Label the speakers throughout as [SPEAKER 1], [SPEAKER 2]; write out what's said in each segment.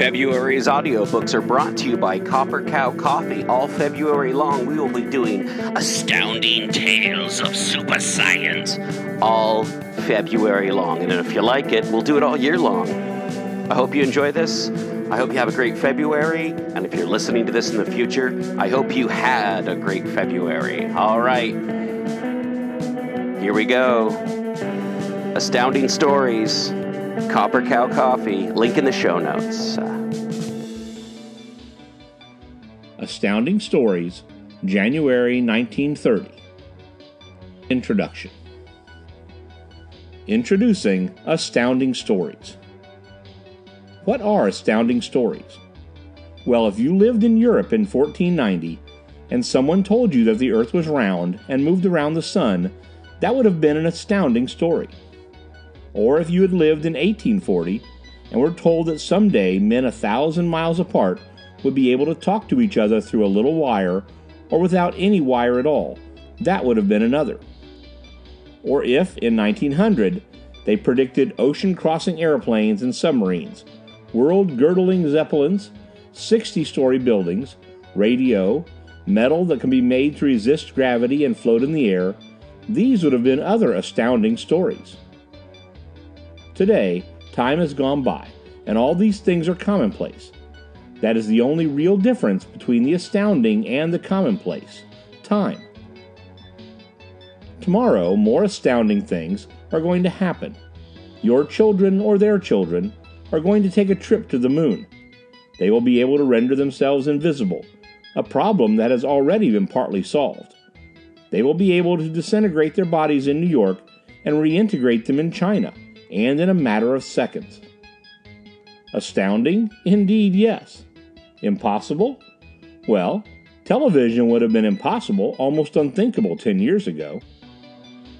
[SPEAKER 1] February's audiobooks are brought to you by Copper Cow Coffee. All February long, we will be doing astounding tales of super science all February long. And if you like it, we'll do it all year long. I hope you enjoy this. I hope you have a great February. And if you're listening to this in the future, I hope you had a great February. All right. Here we go. Astounding Stories, Copper Cow Coffee, link in the show notes.
[SPEAKER 2] Astounding Stories, January 1930. Introduction Introducing Astounding Stories. What are astounding stories? Well, if you lived in Europe in 1490 and someone told you that the earth was round and moved around the sun, that would have been an astounding story. Or if you had lived in 1840 and were told that someday men a thousand miles apart would be able to talk to each other through a little wire or without any wire at all, that would have been another. Or if, in 1900, they predicted ocean crossing airplanes and submarines, world girdling zeppelins, 60 story buildings, radio, metal that can be made to resist gravity and float in the air, these would have been other astounding stories. Today, time has gone by, and all these things are commonplace. That is the only real difference between the astounding and the commonplace time. Tomorrow, more astounding things are going to happen. Your children or their children are going to take a trip to the moon. They will be able to render themselves invisible, a problem that has already been partly solved. They will be able to disintegrate their bodies in New York and reintegrate them in China, and in a matter of seconds. Astounding? Indeed, yes. Impossible? Well, television would have been impossible, almost unthinkable 10 years ago.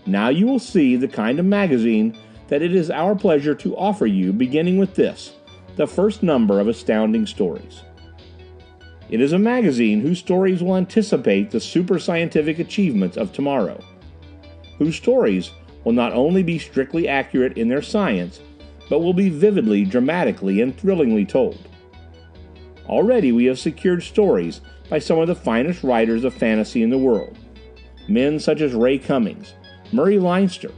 [SPEAKER 2] Now you will see the kind of magazine that it is our pleasure to offer you, beginning with this, the first number of Astounding Stories. It is a magazine whose stories will anticipate the super scientific achievements of tomorrow, whose stories will not only be strictly accurate in their science, but will be vividly, dramatically, and thrillingly told. Already we have secured stories by some of the finest writers of fantasy in the world. Men such as Ray Cummings, Murray Leinster,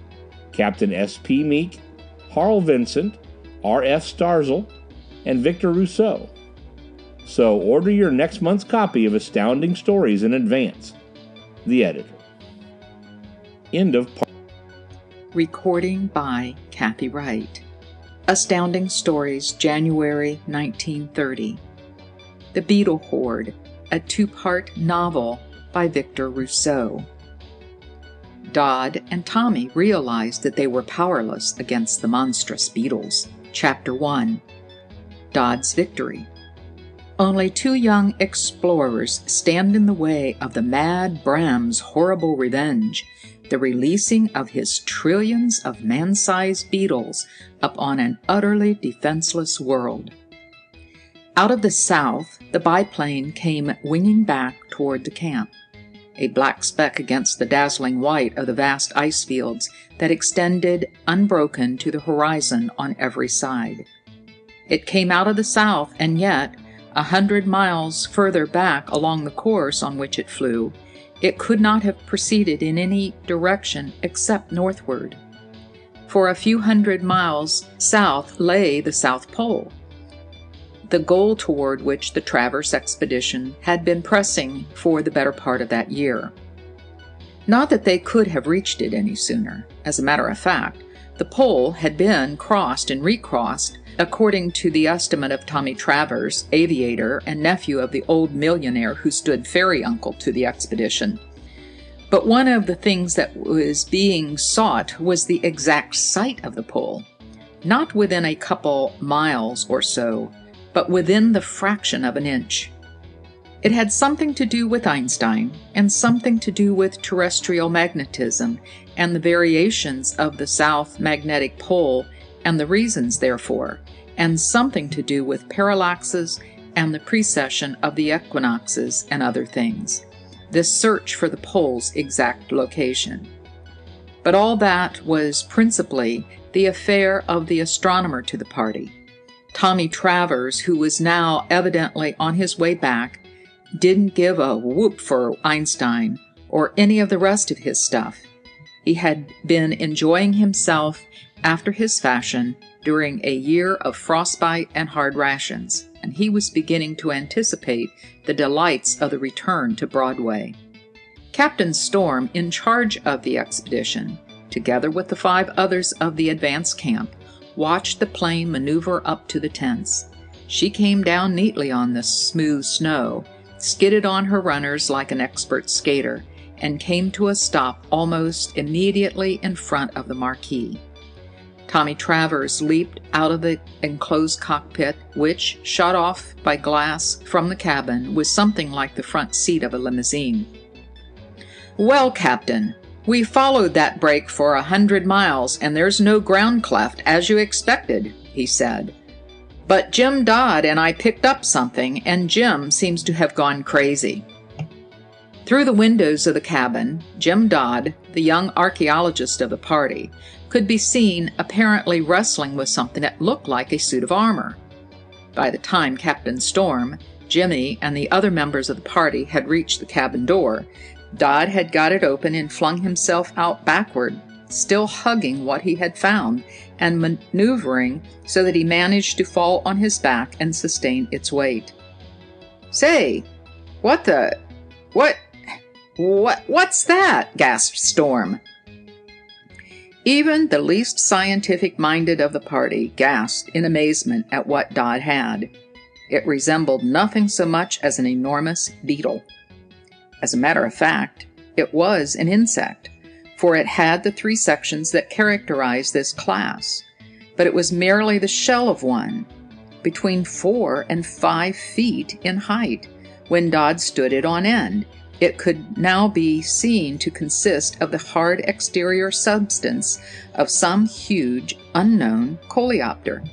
[SPEAKER 2] Captain S.P. Meek, Harl Vincent, R.F. Starzl, and Victor Rousseau. So order your next month's copy of Astounding Stories in advance. The Editor. End of part.
[SPEAKER 3] Recording by Kathy Wright. Astounding Stories, January 1930. The Beetle Horde, a two part novel by Victor Rousseau. Dodd and Tommy realized that they were powerless against the monstrous beetles. Chapter 1 Dodd's Victory. Only two young explorers stand in the way of the mad Bram's horrible revenge the releasing of his trillions of man sized beetles upon an utterly defenseless world. Out of the south, the biplane came winging back toward the camp, a black speck against the dazzling white of the vast ice fields that extended unbroken to the horizon on every side. It came out of the south, and yet, a hundred miles further back along the course on which it flew, it could not have proceeded in any direction except northward. For a few hundred miles south lay the South Pole the goal toward which the Travers expedition had been pressing for the better part of that year. Not that they could have reached it any sooner. As a matter of fact, the pole had been crossed and recrossed according to the estimate of Tommy Travers, aviator and nephew of the old millionaire who stood fairy uncle to the expedition. But one of the things that was being sought was the exact site of the pole, not within a couple miles or so, but within the fraction of an inch. It had something to do with Einstein, and something to do with terrestrial magnetism and the variations of the south magnetic pole and the reasons therefore, and something to do with parallaxes and the precession of the equinoxes and other things. This search for the pole's exact location. But all that was principally the affair of the astronomer to the party Tommy Travers, who was now evidently on his way back, didn't give a whoop for Einstein or any of the rest of his stuff. He had been enjoying himself after his fashion during a year of frostbite and hard rations, and he was beginning to anticipate the delights of the return to Broadway. Captain Storm, in charge of the expedition, together with the five others of the advance camp, watched the plane maneuver up to the tents. She came down neatly on the smooth snow, skidded on her runners like an expert skater, and came to a stop almost immediately in front of the marquee. Tommy Travers leaped out of the enclosed cockpit, which, shut off by glass from the cabin, was something like the front seat of a limousine. Well, Captain, we followed that break for a hundred miles, and there's no ground cleft, as you expected, he said. But Jim Dodd and I picked up something, and Jim seems to have gone crazy. Through the windows of the cabin, Jim Dodd, the young archaeologist of the party, could be seen apparently wrestling with something that looked like a suit of armor. By the time Captain Storm, Jimmy, and the other members of the party had reached the cabin door, Dodd had got it open and flung himself out backward, still hugging what he had found and maneuvering so that he managed to fall on his back and sustain its weight. Say, what the. What. What. What's that? gasped Storm. Even the least scientific minded of the party gasped in amazement at what Dodd had. It resembled nothing so much as an enormous beetle. As a matter of fact, it was an insect, for it had the three sections that characterize this class, but it was merely the shell of one, between four and five feet in height. When Dodd stood it on end, it could now be seen to consist of the hard exterior substance of some huge, unknown coleopter.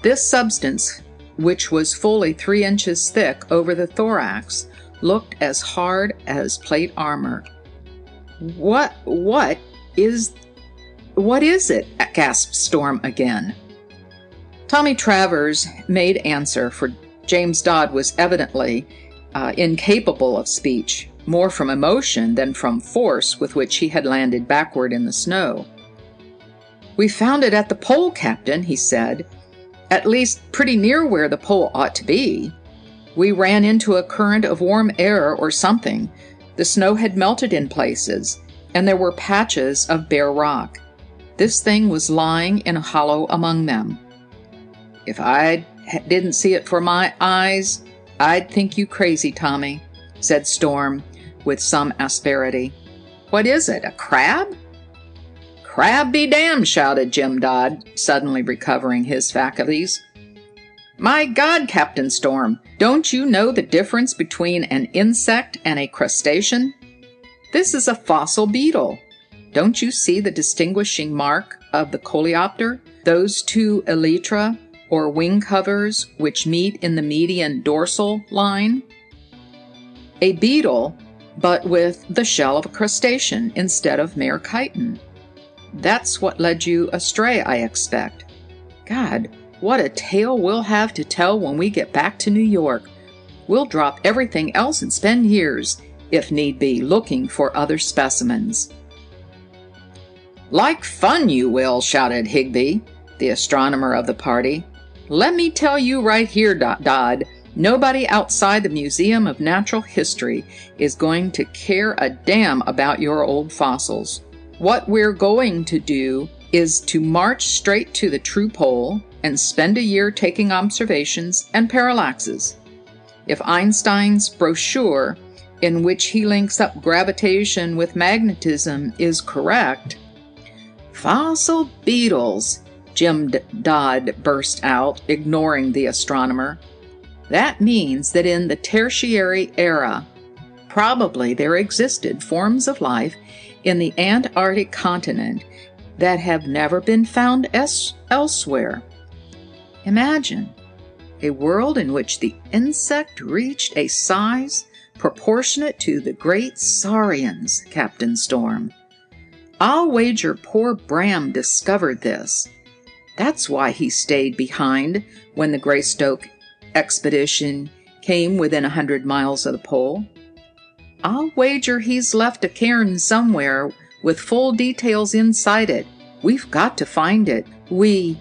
[SPEAKER 3] This substance, which was fully three inches thick over the thorax, looked as hard as plate armor. What, what is, what is it? gasped Storm again. Tommy Travers made answer, for James Dodd was evidently uh, incapable of speech, more from emotion than from force with which he had landed backward in the snow. We found it at the pole, Captain, he said. At least pretty near where the pole ought to be. We ran into a current of warm air or something. The snow had melted in places, and there were patches of bare rock. This thing was lying in a hollow among them. If I didn't see it for my eyes, I'd think you crazy, Tommy, said Storm with some asperity. What is it, a crab? Crab be damned, shouted Jim Dodd, suddenly recovering his faculties. My God, Captain Storm, don't you know the difference between an insect and a crustacean? This is a fossil beetle. Don't you see the distinguishing mark of the coleopter? Those two elytra, or wing covers, which meet in the median dorsal line? A beetle, but with the shell of a crustacean instead of mere chitin. That's what led you astray, I expect. God, what a tale we'll have to tell when we get back to New York. We'll drop everything else and spend years, if need be, looking for other specimens. Like fun you will, shouted Higby, the astronomer of the party. Let me tell you right here, Dodd, nobody outside the Museum of Natural History is going to care a damn about your old fossils. What we're going to do is to march straight to the true pole, and spend a year taking observations and parallaxes. If Einstein's brochure, in which he links up gravitation with magnetism, is correct, fossil beetles, Jim Dodd burst out, ignoring the astronomer. That means that in the tertiary era, probably there existed forms of life in the Antarctic continent that have never been found es- elsewhere. Imagine a world in which the insect reached a size proportionate to the great saurians, Captain Storm. I'll wager poor Bram discovered this. That's why he stayed behind when the Greystoke expedition came within a hundred miles of the pole. I'll wager he's left a cairn somewhere with full details inside it. We've got to find it. We.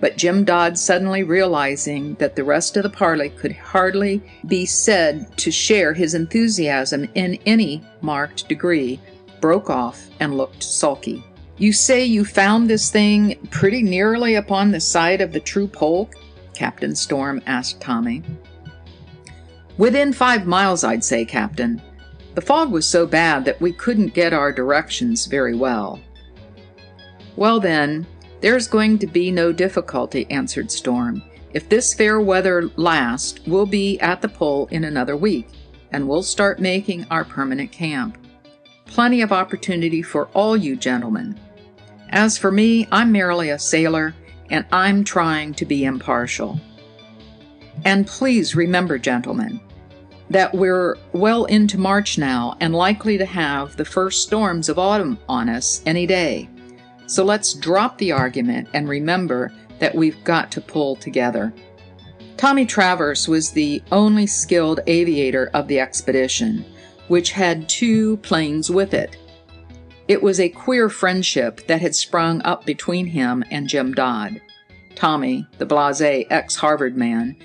[SPEAKER 3] But Jim Dodd, suddenly realizing that the rest of the party could hardly be said to share his enthusiasm in any marked degree, broke off and looked sulky. You say you found this thing pretty nearly upon the side of the true pole? Captain Storm asked Tommy. Within five miles, I'd say, Captain. The fog was so bad that we couldn't get our directions very well. Well, then, there's going to be no difficulty, answered Storm. If this fair weather lasts, we'll be at the pole in another week, and we'll start making our permanent camp. Plenty of opportunity for all you gentlemen. As for me, I'm merely a sailor, and I'm trying to be impartial. And please remember, gentlemen, that we're well into March now and likely to have the first storms of autumn on us any day. So let's drop the argument and remember that we've got to pull together. Tommy Travers was the only skilled aviator of the expedition, which had two planes with it. It was a queer friendship that had sprung up between him and Jim Dodd. Tommy, the blase ex Harvard man,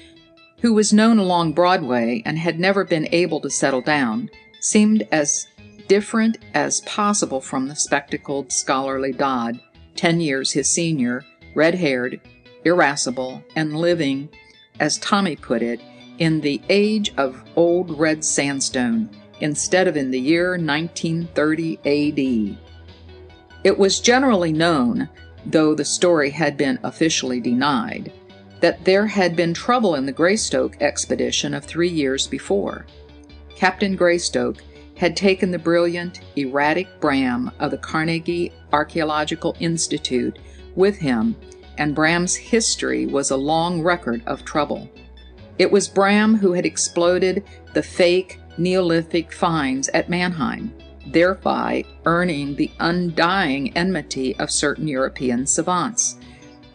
[SPEAKER 3] who was known along Broadway and had never been able to settle down, seemed as different as possible from the spectacled, scholarly Dodd, ten years his senior, red haired, irascible, and living, as Tommy put it, in the age of old red sandstone, instead of in the year 1930 AD. It was generally known, though the story had been officially denied, that there had been trouble in the Greystoke expedition of three years before. Captain Greystoke had taken the brilliant, erratic Bram of the Carnegie Archaeological Institute with him, and Bram's history was a long record of trouble. It was Bram who had exploded the fake Neolithic finds at Mannheim, thereby earning the undying enmity of certain European savants,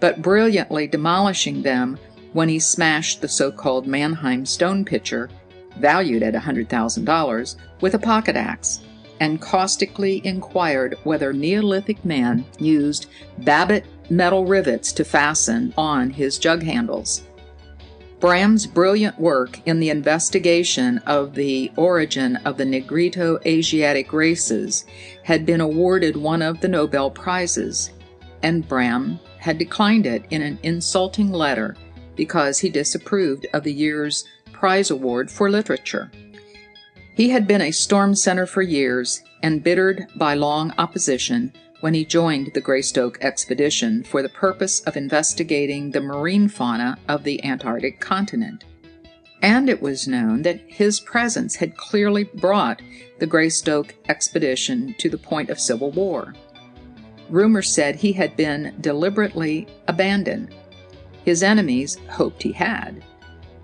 [SPEAKER 3] but brilliantly demolishing them when he smashed the so called Mannheim stone pitcher, valued at $100,000, with a pocket axe, and caustically inquired whether Neolithic man used Babbitt metal rivets to fasten on his jug handles. Bram's brilliant work in the investigation of the origin of the Negrito Asiatic races had been awarded one of the Nobel Prizes, and Bram had declined it in an insulting letter because he disapproved of the year's prize award for literature. He had been a storm center for years, embittered by long opposition, when he joined the Greystoke expedition for the purpose of investigating the marine fauna of the Antarctic continent. And it was known that his presence had clearly brought the Greystoke expedition to the point of civil war. Rumor said he had been deliberately abandoned. His enemies hoped he had.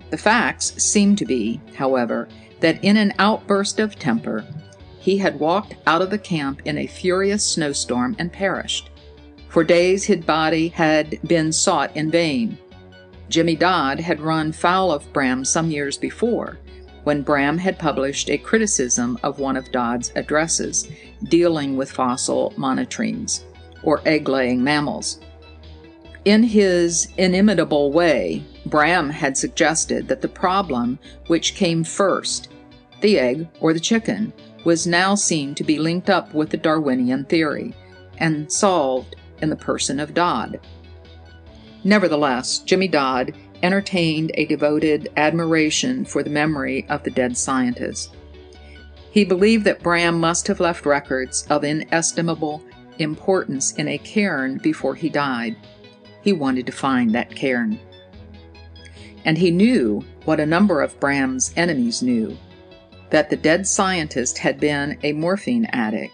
[SPEAKER 3] The facts seemed to be, however, that in an outburst of temper, he had walked out of the camp in a furious snowstorm and perished. For days his body had been sought in vain. Jimmy Dodd had run foul of Bram some years before, when Bram had published a criticism of one of Dodd's addresses dealing with fossil monotremes, or egg laying mammals. In his inimitable way, Bram had suggested that the problem which came first, the egg or the chicken, was now seen to be linked up with the Darwinian theory and solved in the person of Dodd. Nevertheless, Jimmy Dodd entertained a devoted admiration for the memory of the dead scientist. He believed that Bram must have left records of inestimable importance in a cairn before he died. He wanted to find that cairn. And he knew what a number of Bram's enemies knew that the dead scientist had been a morphine addict.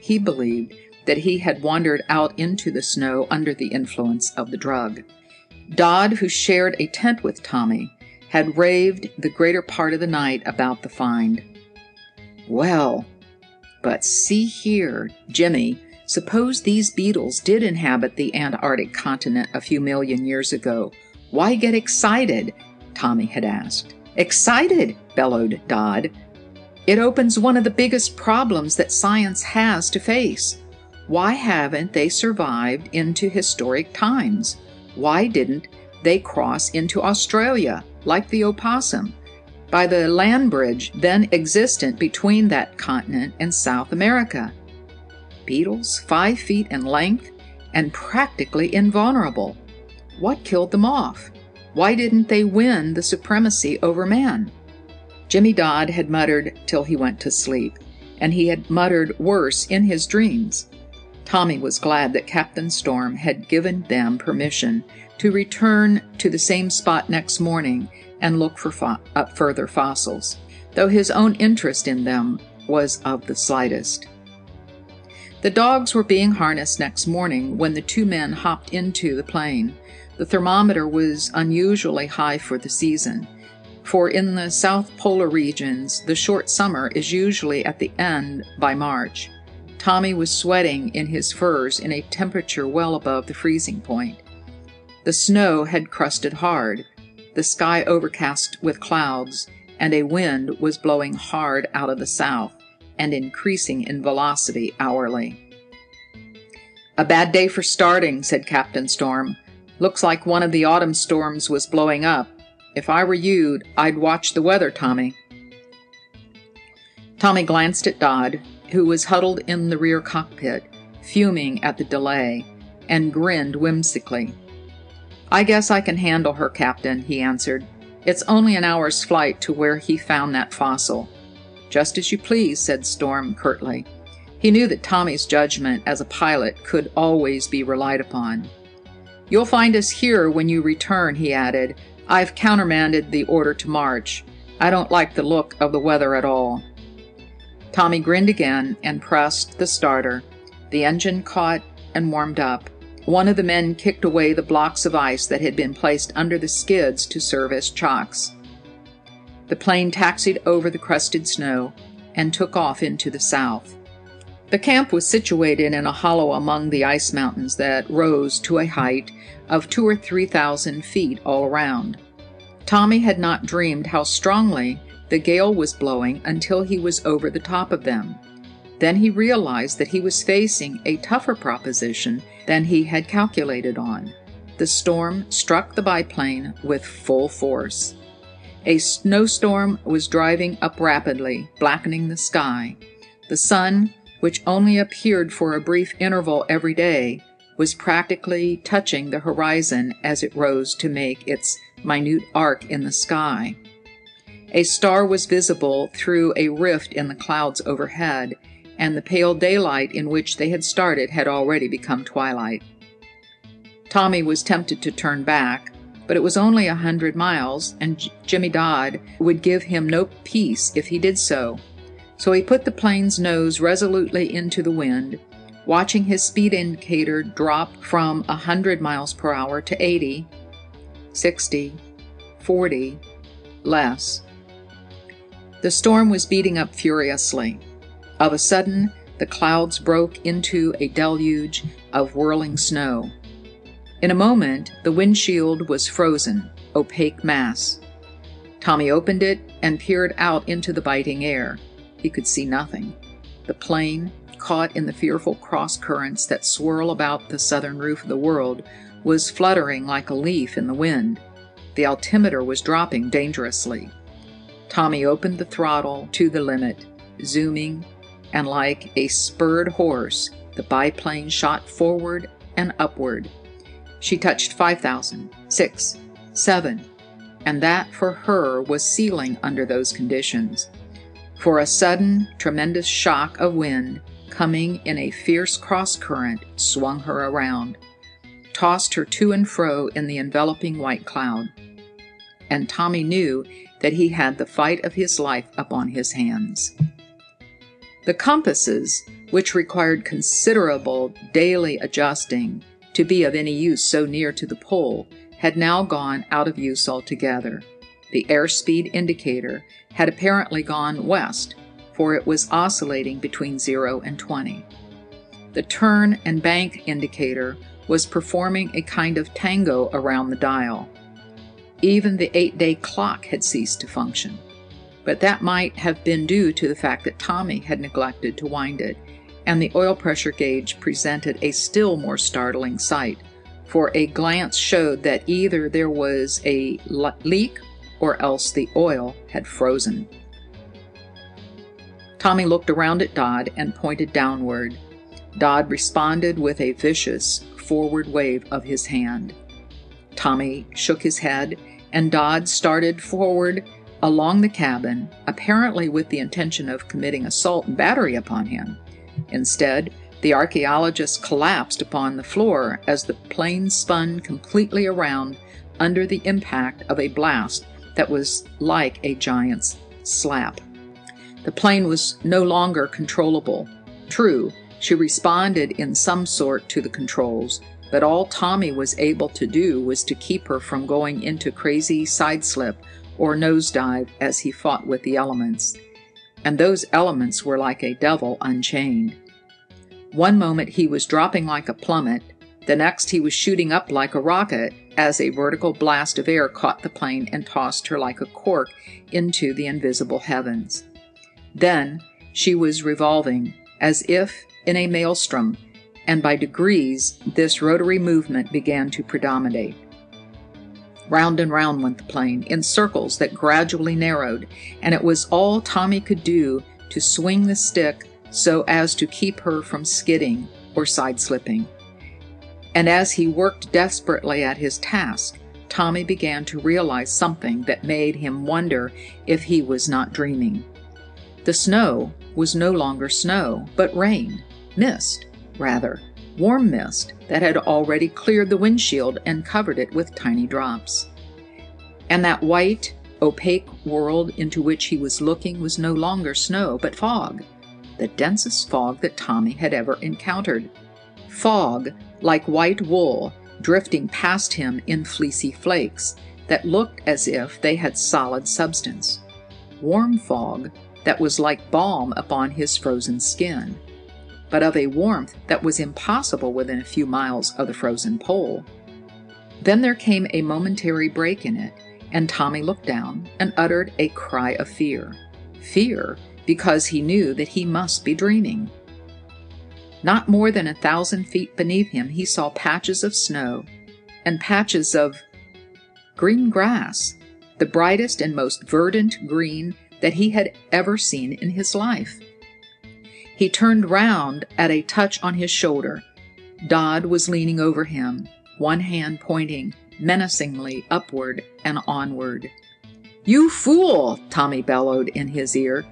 [SPEAKER 3] He believed that he had wandered out into the snow under the influence of the drug. Dodd, who shared a tent with Tommy, had raved the greater part of the night about the find. Well, but see here, Jimmy, Suppose these beetles did inhabit the Antarctic continent a few million years ago. Why get excited? Tommy had asked. Excited, bellowed Dodd. It opens one of the biggest problems that science has to face. Why haven't they survived into historic times? Why didn't they cross into Australia, like the opossum, by the land bridge then existent between that continent and South America? beetles, five feet in length and practically invulnerable. What killed them off? Why didn't they win the supremacy over man? Jimmy Dodd had muttered till he went to sleep, and he had muttered worse in his dreams. Tommy was glad that Captain Storm had given them permission to return to the same spot next morning and look for fo- up further fossils, though his own interest in them was of the slightest. The dogs were being harnessed next morning when the two men hopped into the plane. The thermometer was unusually high for the season, for in the south polar regions, the short summer is usually at the end by March. Tommy was sweating in his furs in a temperature well above the freezing point. The snow had crusted hard, the sky overcast with clouds, and a wind was blowing hard out of the south and increasing in velocity hourly. A bad day for starting, said Captain Storm. Looks like one of the autumn storms was blowing up. If I were you, I'd watch the weather, Tommy. Tommy glanced at Dodd, who was huddled in the rear cockpit, fuming at the delay, and grinned whimsically. I guess I can handle her, Captain, he answered. It's only an hour's flight to where he found that fossil. Just as you please, said Storm curtly. He knew that Tommy's judgment as a pilot could always be relied upon. You'll find us here when you return, he added. I've countermanded the order to march. I don't like the look of the weather at all. Tommy grinned again and pressed the starter. The engine caught and warmed up. One of the men kicked away the blocks of ice that had been placed under the skids to serve as chocks. The plane taxied over the crusted snow and took off into the south. The camp was situated in a hollow among the ice mountains that rose to a height of two or three thousand feet all around. Tommy had not dreamed how strongly the gale was blowing until he was over the top of them. Then he realized that he was facing a tougher proposition than he had calculated on. The storm struck the biplane with full force. A snowstorm was driving up rapidly, blackening the sky. The sun, which only appeared for a brief interval every day, was practically touching the horizon as it rose to make its minute arc in the sky. A star was visible through a rift in the clouds overhead, and the pale daylight in which they had started had already become twilight. Tommy was tempted to turn back, but it was only a hundred miles, and Jimmy Dodd would give him no peace if he did so. So he put the plane's nose resolutely into the wind, watching his speed indicator drop from a hundred miles per hour to eighty, sixty, forty, less. The storm was beating up furiously. Of a sudden, the clouds broke into a deluge of whirling snow. In a moment, the windshield was frozen, opaque mass. Tommy opened it and peered out into the biting air. He could see nothing. The plane, caught in the fearful cross currents that swirl about the southern roof of the world, was fluttering like a leaf in the wind. The altimeter was dropping dangerously. Tommy opened the throttle to the limit, zooming, and like a spurred horse, the biplane shot forward and upward. She touched 5,000, 6, 7, and that for her was ceiling under those conditions. For a sudden, tremendous shock of wind, coming in a fierce cross current, swung her around, tossed her to and fro in the enveloping white cloud. And Tommy knew that he had the fight of his life upon his hands. The compasses, which required considerable daily adjusting, to be of any use so near to the pole, had now gone out of use altogether. The airspeed indicator had apparently gone west, for it was oscillating between 0 and 20. The turn and bank indicator was performing a kind of tango around the dial. Even the eight day clock had ceased to function. But that might have been due to the fact that Tommy had neglected to wind it, and the oil pressure gauge presented a still more startling sight, for a glance showed that either there was a leak or else the oil had frozen. Tommy looked around at Dodd and pointed downward. Dodd responded with a vicious forward wave of his hand. Tommy shook his head, and Dodd started forward along the cabin, apparently with the intention of committing assault and battery upon him. Instead, the archaeologist collapsed upon the floor as the plane spun completely around under the impact of a blast that was like a giant's slap. The plane was no longer controllable. True, she responded in some sort to the controls, but all Tommy was able to do was to keep her from going into crazy sideslip or nosedive as he fought with the elements. And those elements were like a devil unchained. One moment he was dropping like a plummet, the next he was shooting up like a rocket as a vertical blast of air caught the plane and tossed her like a cork into the invisible heavens. Then she was revolving, as if in a maelstrom, and by degrees this rotary movement began to predominate. Round and round went the plane, in circles that gradually narrowed, and it was all Tommy could do to swing the stick so as to keep her from skidding or sideslipping. And as he worked desperately at his task, Tommy began to realize something that made him wonder if he was not dreaming. The snow was no longer snow, but rain, mist, rather, warm mist that had already cleared the windshield and covered it with tiny drops. And that white, opaque world into which he was looking was no longer snow, but fog, the densest fog that Tommy had ever encountered. Fog, like white wool, drifting past him in fleecy flakes that looked as if they had solid substance. Warm fog that was like balm upon his frozen skin, but of a warmth that was impossible within a few miles of the frozen pole. Then there came a momentary break in it, and Tommy looked down and uttered a cry of fear. Fear because he knew that he must be dreaming. Not more than a thousand feet beneath him, he saw patches of snow and patches of green grass, the brightest and most verdant green that he had ever seen in his life. He turned round at a touch on his shoulder. Dodd was leaning over him, one hand pointing menacingly upward and onward. You fool! Tommy bellowed in his ear.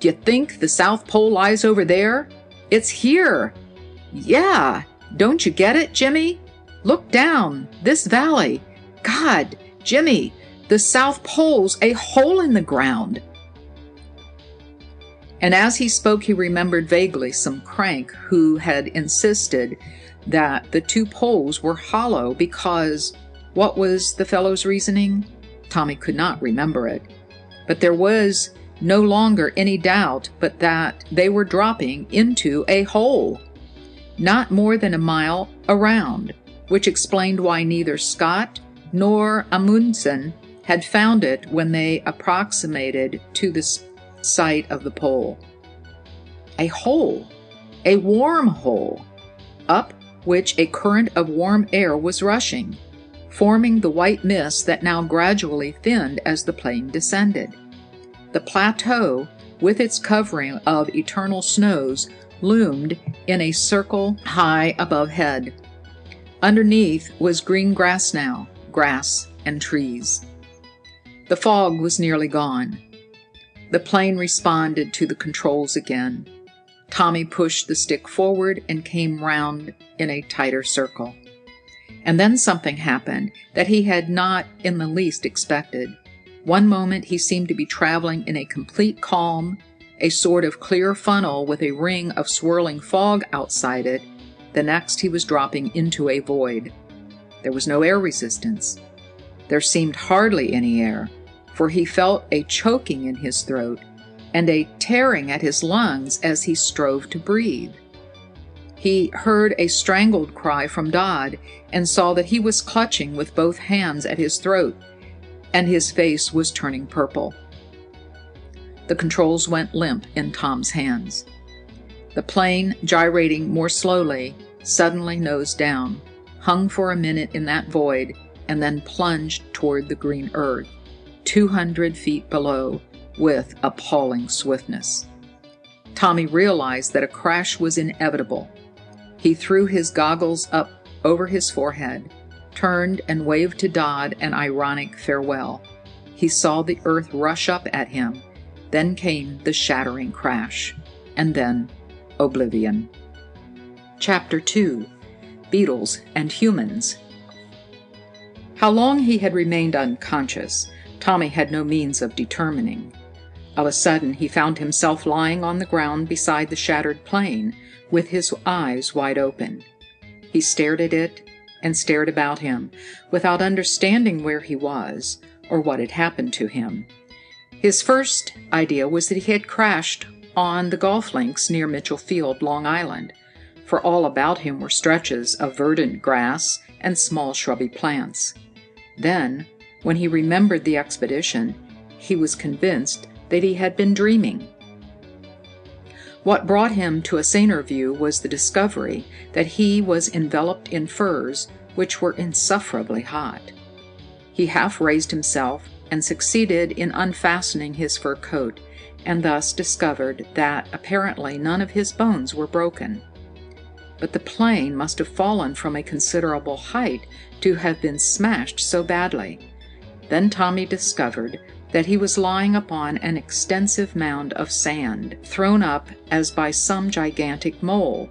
[SPEAKER 3] D'you think the South Pole lies over there? It's here! Yeah! Don't you get it, Jimmy? Look down! This valley! God, Jimmy, the South Pole's a hole in the ground! And as he spoke, he remembered vaguely some crank who had insisted that the two poles were hollow because what was the fellow's reasoning? Tommy could not remember it. But there was no longer any doubt but that they were dropping into a hole, not more than a mile around, which explained why neither Scott nor Amundsen had found it when they approximated to the site of the pole. A hole, a warm hole, up which a current of warm air was rushing forming the white mist that now gradually thinned as the plane descended. The plateau, with its covering of eternal snows, loomed in a circle high above head. Underneath was green grass now, grass and trees. The fog was nearly gone. The plane responded to the controls again. Tommy pushed the stick forward and came round in a tighter circle. And then something happened that he had not in the least expected. One moment he seemed to be traveling in a complete calm, a sort of clear funnel with a ring of swirling fog outside it. The next he was dropping into a void. There was no air resistance. There seemed hardly any air, for he felt a choking in his throat and a tearing at his lungs as he strove to breathe. He heard a strangled cry from Dodd and saw that he was clutching with both hands at his throat, and his face was turning purple. The controls went limp in Tom's hands. The plane, gyrating more slowly, suddenly nosed down, hung for a minute in that void, and then plunged toward the green earth, 200 feet below, with appalling swiftness. Tommy realized that a crash was inevitable. He threw his goggles up over his forehead, turned and waved to Dodd an ironic farewell. He saw the earth rush up at him. Then came the shattering crash, and then oblivion. Chapter 2 Beetles and Humans. How long he had remained unconscious, Tommy had no means of determining. Of a sudden, he found himself lying on the ground beside the shattered plane, with his eyes wide open. He stared at it and stared about him, without understanding where he was or what had happened to him. His first idea was that he had crashed on the golf links near Mitchell Field, Long Island, for all about him were stretches of verdant grass and small shrubby plants. Then, when he remembered the expedition, he was convinced that he had been dreaming. What brought him to a saner view was the discovery that he was enveloped in furs which were insufferably hot. He half raised himself and succeeded in unfastening his fur coat, and thus discovered that apparently none of his bones were broken. But the plane must have fallen from a considerable height to have been smashed so badly. Then Tommy discovered that he was lying upon an extensive mound of sand, thrown up as by some gigantic mole,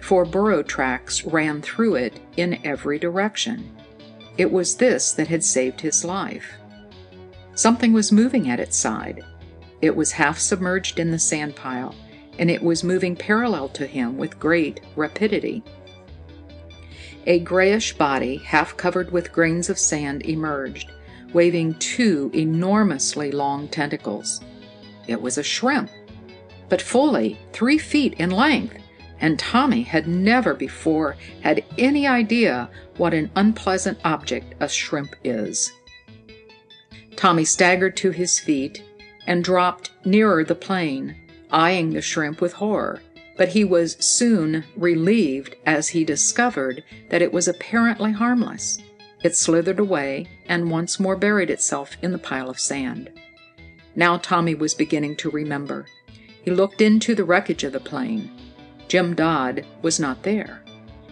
[SPEAKER 3] for burrow tracks ran through it in every direction. It was this that had saved his life. Something was moving at its side. It was half submerged in the sand pile, and it was moving parallel to him with great rapidity. A grayish body, half covered with grains of sand, emerged waving two enormously long tentacles. It was a shrimp, but fully three feet in length, and Tommy had never before had any idea what an unpleasant object a shrimp is. Tommy staggered to his feet and dropped nearer the plane, eyeing the shrimp with horror, but he was soon relieved as he discovered that it was apparently harmless. It slithered away and once more buried itself in the pile of sand. Now Tommy was beginning to remember. He looked into the wreckage of the plane. Jim Dodd was not there.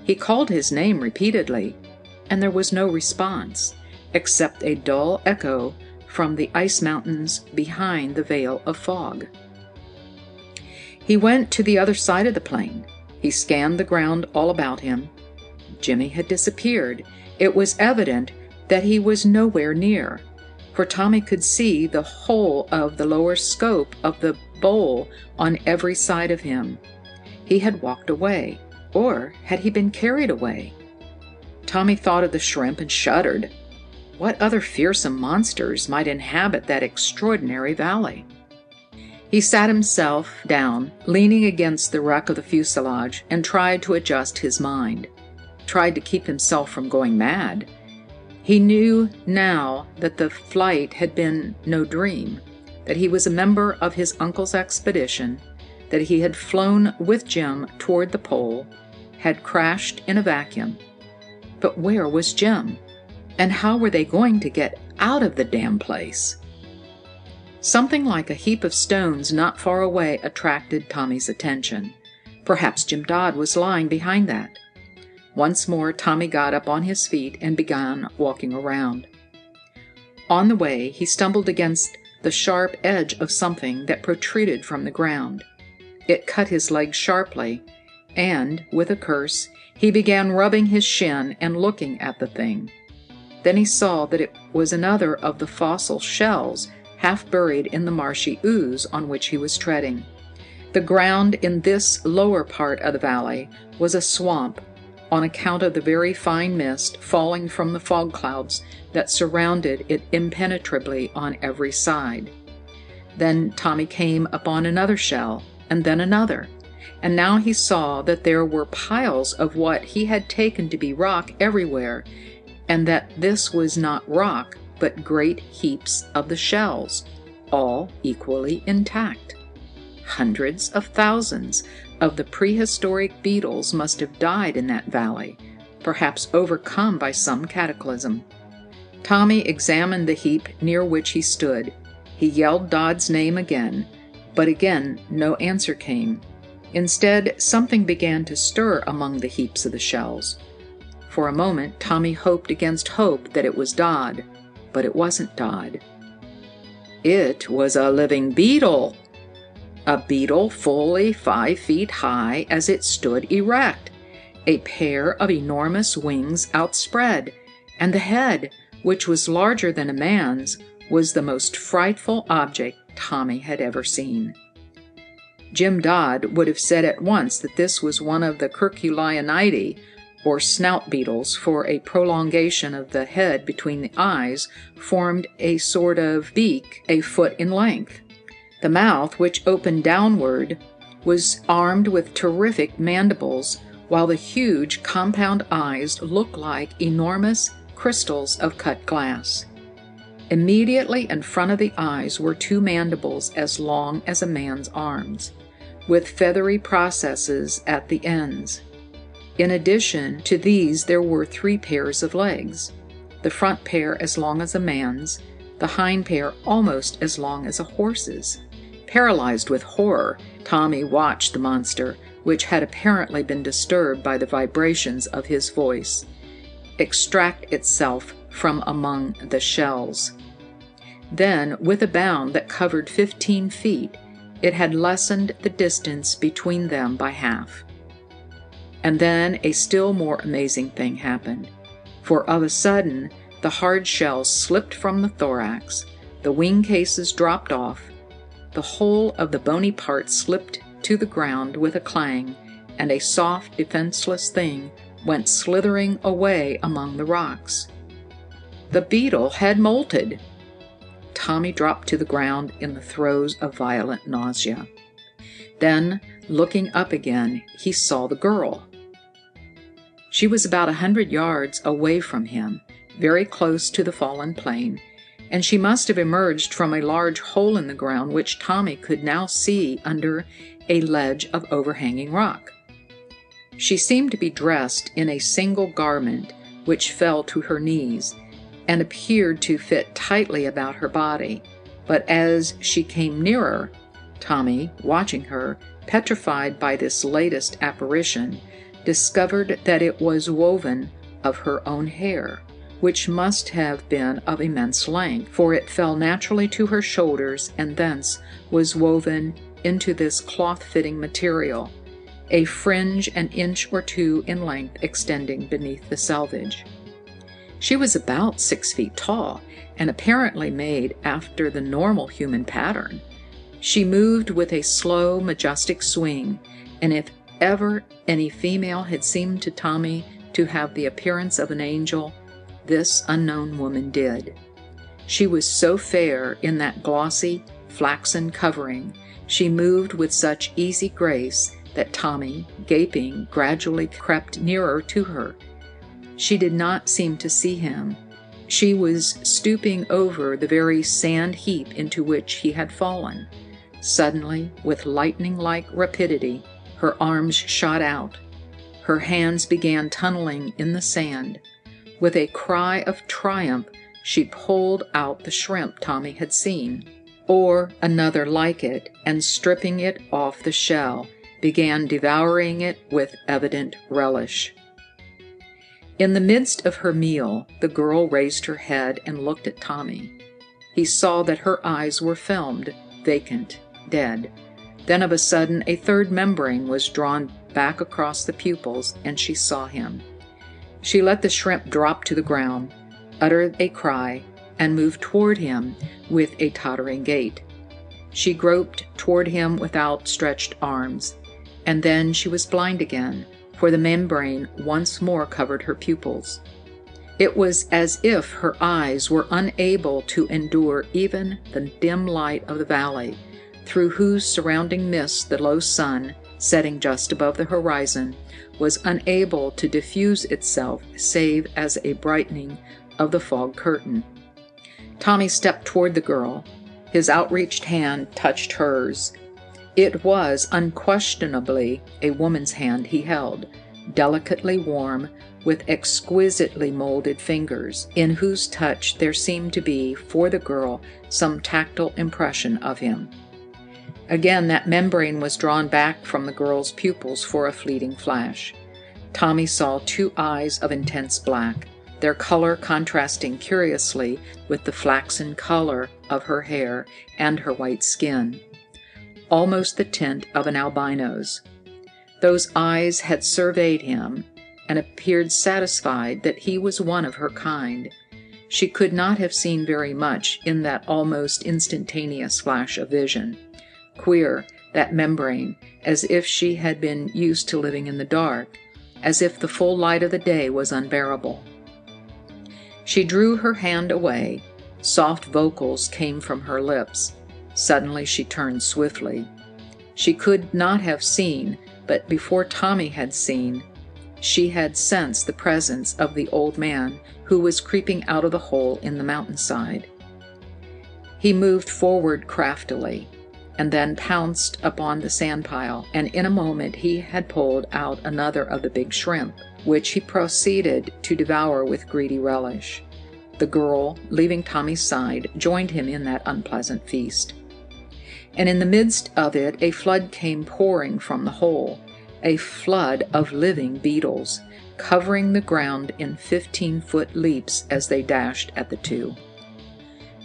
[SPEAKER 3] He called his name repeatedly, and there was no response, except a dull echo from the ice mountains behind the veil of fog. He went to the other side of the plane. He scanned the ground all about him. Jimmy had disappeared, it was evident that he was nowhere near, for Tommy could see the whole of the lower scope of the bowl on every side of him. He had walked away, or had he been carried away? Tommy thought of the shrimp and shuddered. What other fearsome monsters might inhabit that extraordinary valley? He sat himself down, leaning against the wreck of the fuselage, and tried to adjust his mind tried to keep himself from going mad. He knew now that the flight had been no dream, that he was a member of his uncle's expedition, that he had flown with Jim toward the pole, had crashed in a vacuum. But where was Jim? And how were they going to get out of the damn place? Something like a heap of stones not far away attracted Tommy's attention. Perhaps Jim Dodd was lying behind that. Once more, Tommy got up on his feet and began walking around. On the way, he stumbled against the sharp edge of something that protruded from the ground. It cut his leg sharply, and, with a curse, he began rubbing his shin and looking at the thing. Then he saw that it was another of the fossil shells half buried in the marshy ooze on which he was treading. The ground in this lower part of the valley was a swamp on account of the very fine mist falling from the fog clouds that surrounded it impenetrably on every side. Then Tommy came upon another shell, and then another, and now he saw that there were piles of what he had taken to be rock everywhere, and that this was not rock, but great heaps of the shells, all equally intact. Hundreds of thousands of the prehistoric beetles must have died in that valley, perhaps overcome by some cataclysm. Tommy examined the heap near which he stood. He yelled Dodd's name again, but again no answer came. Instead, something began to stir among the heaps of the shells. For a moment, Tommy hoped against hope that it was Dodd, but it wasn't Dodd. It was a living beetle. A beetle fully five feet high as it stood erect, a pair of enormous wings outspread, and the head, which was larger than a man's, was the most frightful object Tommy had ever seen. Jim Dodd would have said at once that this was one of the Curculionidae, or snout beetles, for a prolongation of the head between the eyes formed a sort of beak a foot in length. The mouth, which opened downward, was armed with terrific mandibles, while the huge compound eyes looked like enormous crystals of cut glass. Immediately in front of the eyes were two mandibles as long as a man's arms, with feathery processes at the ends. In addition to these, there were three pairs of legs the front pair as long as a man's, the hind pair almost as long as a horse's. Paralyzed with horror, Tommy watched the monster, which had apparently been disturbed by the vibrations of his voice, extract itself from among the shells. Then, with a bound that covered fifteen feet, it had lessened the distance between them by half. And then a still more amazing thing happened, for of a sudden the hard shells slipped from the thorax, the wing cases dropped off, the whole of the bony part slipped to the ground with a clang, and a soft, defenseless thing went slithering away among the rocks. The beetle had molted. Tommy dropped to the ground in the throes of violent nausea. Then, looking up again, he saw the girl. She was about a hundred yards away from him, very close to the fallen plane, and she must have emerged from a large hole in the ground which Tommy could now see under a ledge of overhanging rock. She seemed to be dressed in a single garment which fell to her knees and appeared to fit tightly about her body, but as she came nearer, Tommy, watching her, petrified by this latest apparition, discovered that it was woven of her own hair, which must have been of immense length, for it fell naturally to her shoulders and thence was woven into this cloth fitting material, a fringe an inch or two in length extending beneath the selvage. She was about six feet tall and apparently made after the normal human pattern. She moved with a slow, majestic swing, and if ever any female had seemed to Tommy to have the appearance of an angel, this unknown woman did. She was so fair in that glossy, flaxen covering, she moved with such easy grace that Tommy, gaping, gradually crept nearer to her. She did not seem to see him. She was stooping over the very sand heap into which he had fallen. Suddenly, with lightning like rapidity, her arms shot out. Her hands began tunneling in the sand. With a cry of triumph, she pulled out the shrimp Tommy had seen, or another like it, and stripping it off the shell, began devouring it with evident relish. In the midst of her meal, the girl raised her head and looked at Tommy. He saw that her eyes were filmed, vacant, dead. Then of a sudden, a third membrane was drawn back across the pupils, and she saw him. She let the shrimp drop to the ground, uttered a cry, and moved toward him with a tottering gait. She groped toward him with outstretched arms, and then she was blind again, for the membrane once more covered her pupils. It was as if her eyes were unable to endure even the dim light of the valley, through whose surrounding mist the low sun, setting just above the horizon, was unable to diffuse itself save as a brightening of the fog curtain. Tommy stepped toward the girl. His outreached hand touched hers. It was unquestionably a woman's hand he held, delicately warm, with exquisitely molded fingers, in whose touch there seemed to be, for the girl, some tactile impression of him. Again, that membrane was drawn back from the girl's pupils for a fleeting flash. Tommy saw two eyes of intense black, their color contrasting curiously with the flaxen color of her hair and her white skin, almost the tint of an albino's. Those eyes had surveyed him and appeared satisfied that he was one of her kind. She could not have seen very much in that almost instantaneous flash of vision. Queer, that membrane, as if she had been used to living in the dark, as if the full light of the day was unbearable. She drew her hand away. Soft vocals came from her lips. Suddenly she turned swiftly. She could not have seen, but before Tommy had seen, she had sensed the presence of the old man who was creeping out of the hole in the mountainside. He moved forward craftily, and then pounced upon the sand pile, and in a moment he had pulled out another of the big shrimp, which he proceeded to devour with greedy relish. The girl, leaving Tommy's side, joined him in that unpleasant feast. And in the midst of it a flood came pouring from the hole, a flood of living beetles, covering the ground in fifteen foot leaps as they dashed at the two.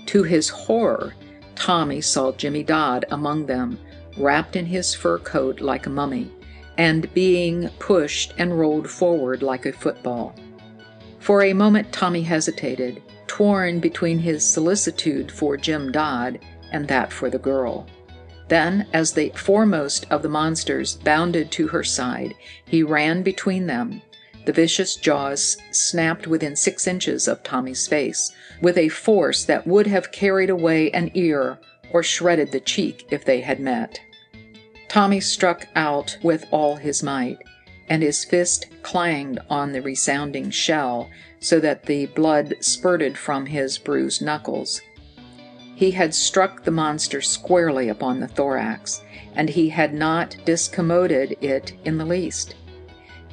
[SPEAKER 3] To his horror, Tommy saw Jimmy Dodd among them, wrapped in his fur coat like a mummy, and being pushed and rolled forward like a football. For a moment Tommy hesitated, torn between his solicitude for Jim Dodd and that for the girl. Then, as the foremost of the monsters bounded to her side, he ran between them. The vicious jaws snapped within six inches of Tommy's face, with a force that would have carried away an ear or shredded the cheek if they had met. Tommy struck out with all his might, and his fist clanged on the resounding shell so that the blood spurted from his bruised knuckles. He had struck the monster squarely upon the thorax, and he had not discommoded it in the least.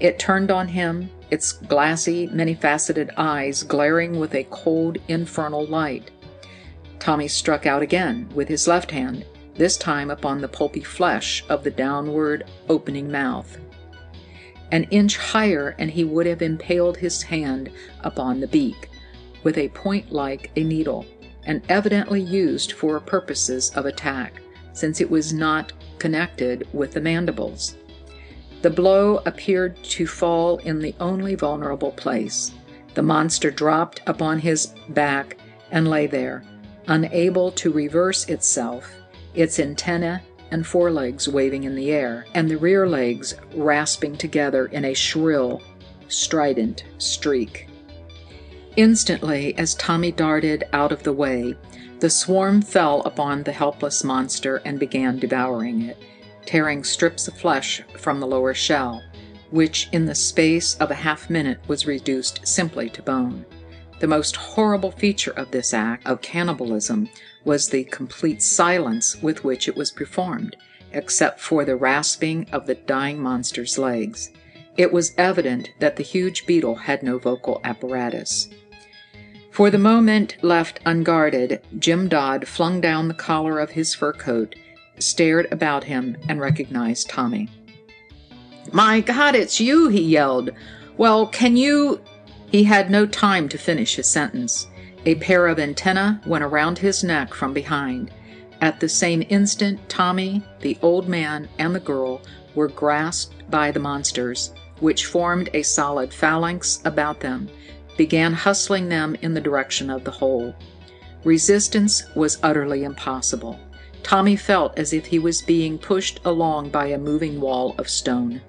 [SPEAKER 3] It turned on him, its glassy, many faceted eyes glaring with a cold, infernal light. Tommy struck out again with his left hand, this time upon the pulpy flesh of the downward opening mouth. An inch higher, and he would have impaled his hand upon the beak, with a point like a needle and evidently used for purposes of attack, since it was not connected with the mandibles. The blow appeared to fall in the only vulnerable place. The monster dropped upon his back and lay there, unable to reverse itself, its antennae and forelegs waving in the air, and the rear legs rasping together in a shrill, strident streak. Instantly, as Tommy darted out of the way, the swarm fell upon the helpless monster and began devouring it, tearing strips of flesh from the lower shell, which in the space of a half minute was reduced simply to bone. The most horrible feature of this act of cannibalism was the complete silence with which it was performed, except for the rasping of the dying monster's legs. It was evident that the huge beetle had no vocal apparatus. For the moment left unguarded, Jim Dodd flung down the collar of his fur coat, stared about him, and recognized Tommy. My God, it's you! he yelled. Well, can you. He had no time to finish his sentence. A pair of antennae went around his neck from behind. At the same instant, Tommy, the old man, and the girl were grasped by the monsters, which formed a solid phalanx about them began hustling them in the direction of the hole. Resistance was utterly impossible. Tommy felt as if he was being pushed along by a moving wall of stone.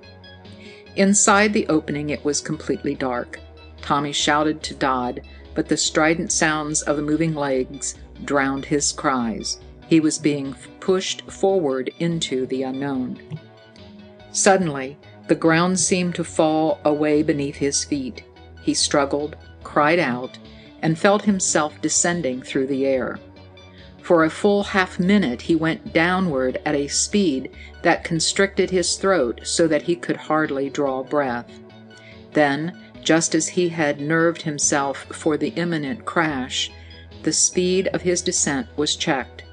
[SPEAKER 3] Inside the opening, it was completely dark. Tommy shouted to Dodd, but the strident sounds of the moving legs drowned his cries. He was being pushed forward into the unknown. Suddenly, the ground seemed to fall away beneath his feet. He struggled, cried out, and felt himself descending through the air. For a full half minute he went downward at a speed that constricted his throat so that he could hardly draw breath. Then, just as he had nerved himself for the imminent crash, the speed of his descent was checked.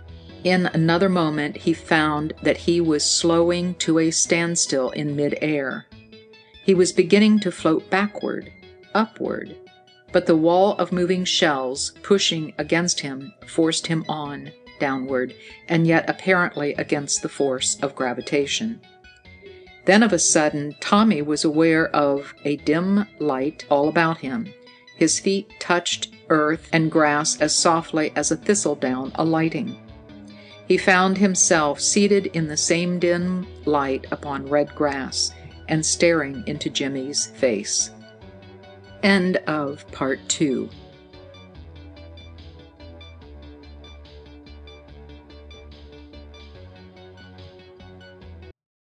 [SPEAKER 3] In another moment he found that he was slowing to a standstill in midair. He was beginning to float backward, upward, but the wall of moving shells pushing against him forced him on, downward, and yet apparently against the force of gravitation. Then of a sudden Tommy was aware of a dim light all about him. His feet touched earth and grass as softly as a thistledown alighting. He found himself seated in the same dim light upon red grass and staring into Jimmy's face. End of part two.